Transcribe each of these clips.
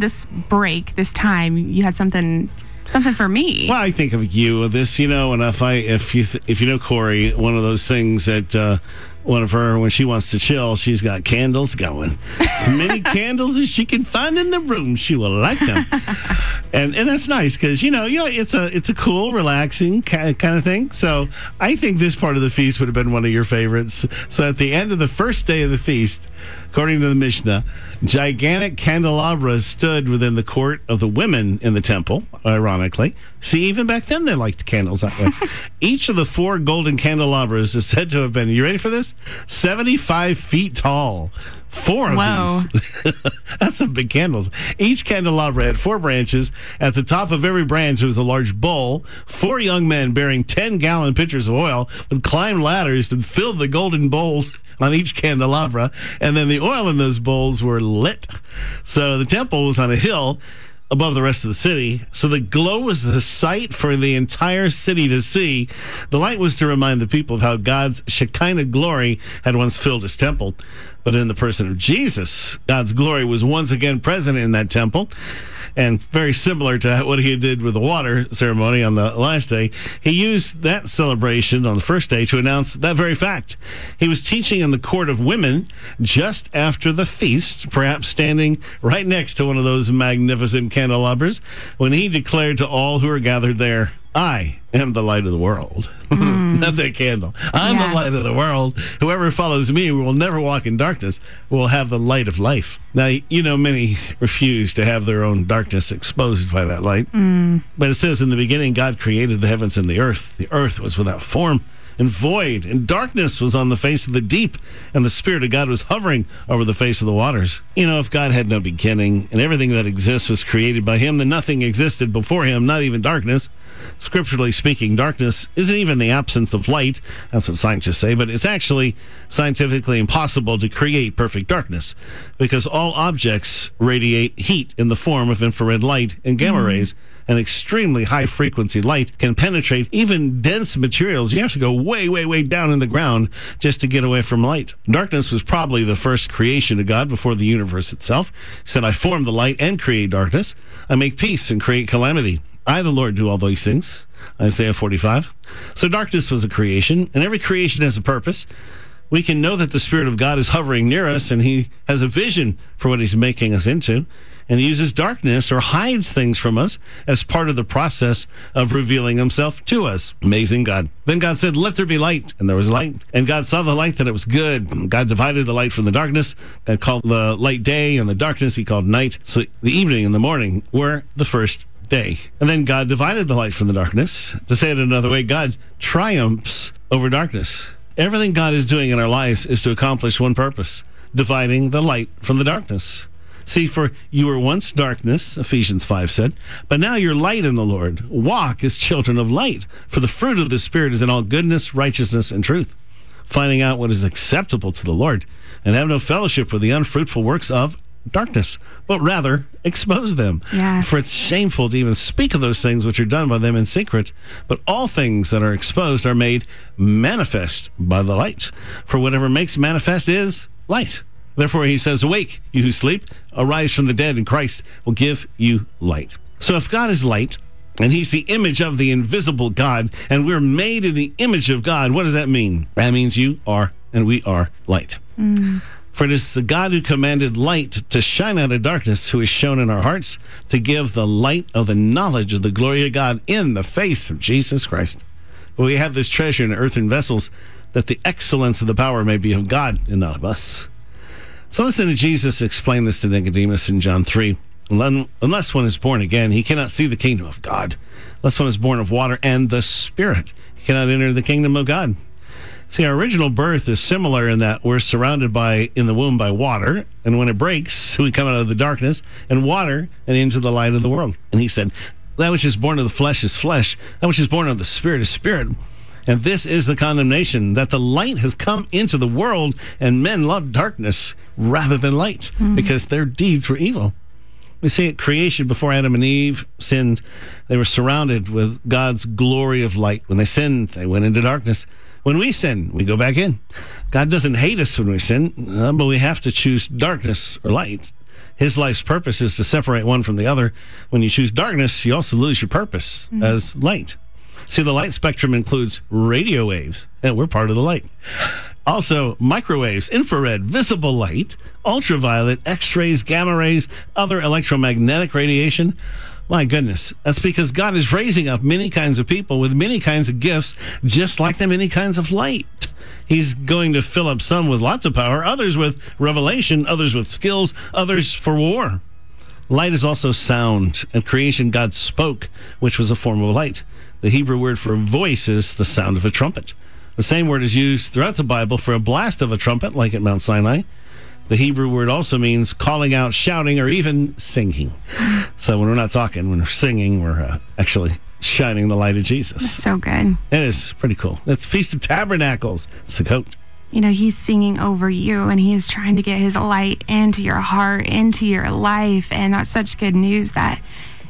this break, this time, you had something something for me. Well, I think of you this, you know, and if I if you th- if you know Corey, one of those things that uh, one of her when she wants to chill, she's got candles going. As many candles as she can find in the room, she will light them, and and that's nice because you know you know it's a it's a cool, relaxing kind of thing. So I think this part of the feast would have been one of your favorites. So at the end of the first day of the feast, according to the Mishnah, gigantic candelabras stood within the court of the women in the temple. Ironically, see, even back then they liked candles that way. Each of the four golden candelabras is said to have been. You ready for this? 75 feet tall. Four of Whoa. these. That's some big candles. Each candelabra had four branches. At the top of every branch was a large bowl. Four young men bearing 10 gallon pitchers of oil would climb ladders and fill the golden bowls on each candelabra. And then the oil in those bowls were lit. So the temple was on a hill above the rest of the city. So the glow was the sight for the entire city to see. The light was to remind the people of how God's Shekinah glory had once filled his temple. But in the person of Jesus, God's glory was once again present in that temple. And very similar to what he did with the water ceremony on the last day, he used that celebration on the first day to announce that very fact. He was teaching in the court of women just after the feast, perhaps standing right next to one of those magnificent candelabras, when he declared to all who were gathered there, I am the light of the world. Not that candle. I'm Yeah. the light of the world. Whoever follows me will never walk in darkness, will have the light of life. Now, you know, many refuse to have their own darkness exposed by that light. Mm. But it says in the beginning, God created the heavens and the earth. The earth was without form and void, and darkness was on the face of the deep, and the Spirit of God was hovering over the face of the waters. You know, if God had no beginning and everything that exists was created by Him, then nothing existed before Him, not even darkness. Scripturally speaking, darkness isn't even the absence of light. That's what scientists say, but it's actually scientifically impossible to create perfect darkness because all objects radiate heat in the form of infrared light and gamma mm-hmm. rays. An extremely high frequency light can penetrate even dense materials. You have to go way, way, way down in the ground just to get away from light. Darkness was probably the first creation of God before the universe itself. He said, I form the light and create darkness. I make peace and create calamity. I, the Lord, do all these things. Isaiah 45. So darkness was a creation, and every creation has a purpose. We can know that the Spirit of God is hovering near us, and He has a vision for what He's making us into. And uses darkness or hides things from us as part of the process of revealing Himself to us. Amazing God. Then God said, Let there be light. And there was light. And God saw the light that it was good. God divided the light from the darkness. God called the light day, and the darkness He called night. So the evening and the morning were the first day. And then God divided the light from the darkness. To say it another way, God triumphs over darkness. Everything God is doing in our lives is to accomplish one purpose dividing the light from the darkness. See, for you were once darkness, Ephesians 5 said, but now you're light in the Lord. Walk as children of light, for the fruit of the Spirit is in all goodness, righteousness, and truth. Finding out what is acceptable to the Lord, and have no fellowship with the unfruitful works of darkness, but rather expose them. Yeah. For it's shameful to even speak of those things which are done by them in secret, but all things that are exposed are made manifest by the light. For whatever makes manifest is light. Therefore, he says, Awake, you who sleep, arise from the dead, and Christ will give you light. So, if God is light, and he's the image of the invisible God, and we're made in the image of God, what does that mean? That means you are and we are light. Mm. For it is the God who commanded light to shine out of darkness, who is shown in our hearts to give the light of the knowledge of the glory of God in the face of Jesus Christ. But we have this treasure in earthen vessels, that the excellence of the power may be of God and not of us. So listen to Jesus explain this to Nicodemus in John 3. Unless one is born again, he cannot see the kingdom of God. Unless one is born of water and the Spirit, he cannot enter the kingdom of God. See, our original birth is similar in that we're surrounded by in the womb by water, and when it breaks, we come out of the darkness and water and into the light of the world. And he said, That which is born of the flesh is flesh, that which is born of the spirit is spirit. And this is the condemnation that the light has come into the world, and men love darkness rather than light, because their deeds were evil. We see at creation before Adam and Eve sinned, they were surrounded with God's glory of light. When they sinned, they went into darkness. When we sin, we go back in. God doesn't hate us when we sin, uh, but we have to choose darkness or light. His life's purpose is to separate one from the other. When you choose darkness, you also lose your purpose as light. See, the light spectrum includes radio waves, and we're part of the light. Also, microwaves, infrared, visible light, ultraviolet, X rays, gamma rays, other electromagnetic radiation. My goodness, that's because God is raising up many kinds of people with many kinds of gifts, just like the many kinds of light. He's going to fill up some with lots of power, others with revelation, others with skills, others for war. Light is also sound. At creation, God spoke, which was a form of light. The Hebrew word for voice is the sound of a trumpet. The same word is used throughout the Bible for a blast of a trumpet, like at Mount Sinai. The Hebrew word also means calling out, shouting, or even singing. So when we're not talking, when we're singing, we're uh, actually shining the light of Jesus. So good. It is pretty cool. It's Feast of Tabernacles, Sukkot. You know, he's singing over you and he is trying to get his light into your heart, into your life. And that's such good news that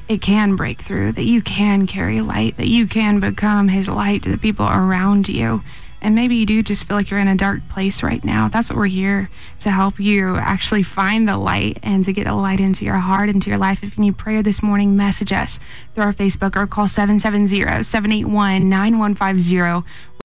it can break through, that you can carry light, that you can become his light to the people around you. And maybe you do just feel like you're in a dark place right now. That's what we're here to help you actually find the light and to get the light into your heart, into your life. If you need prayer this morning, message us through our Facebook or call 770 781 9150.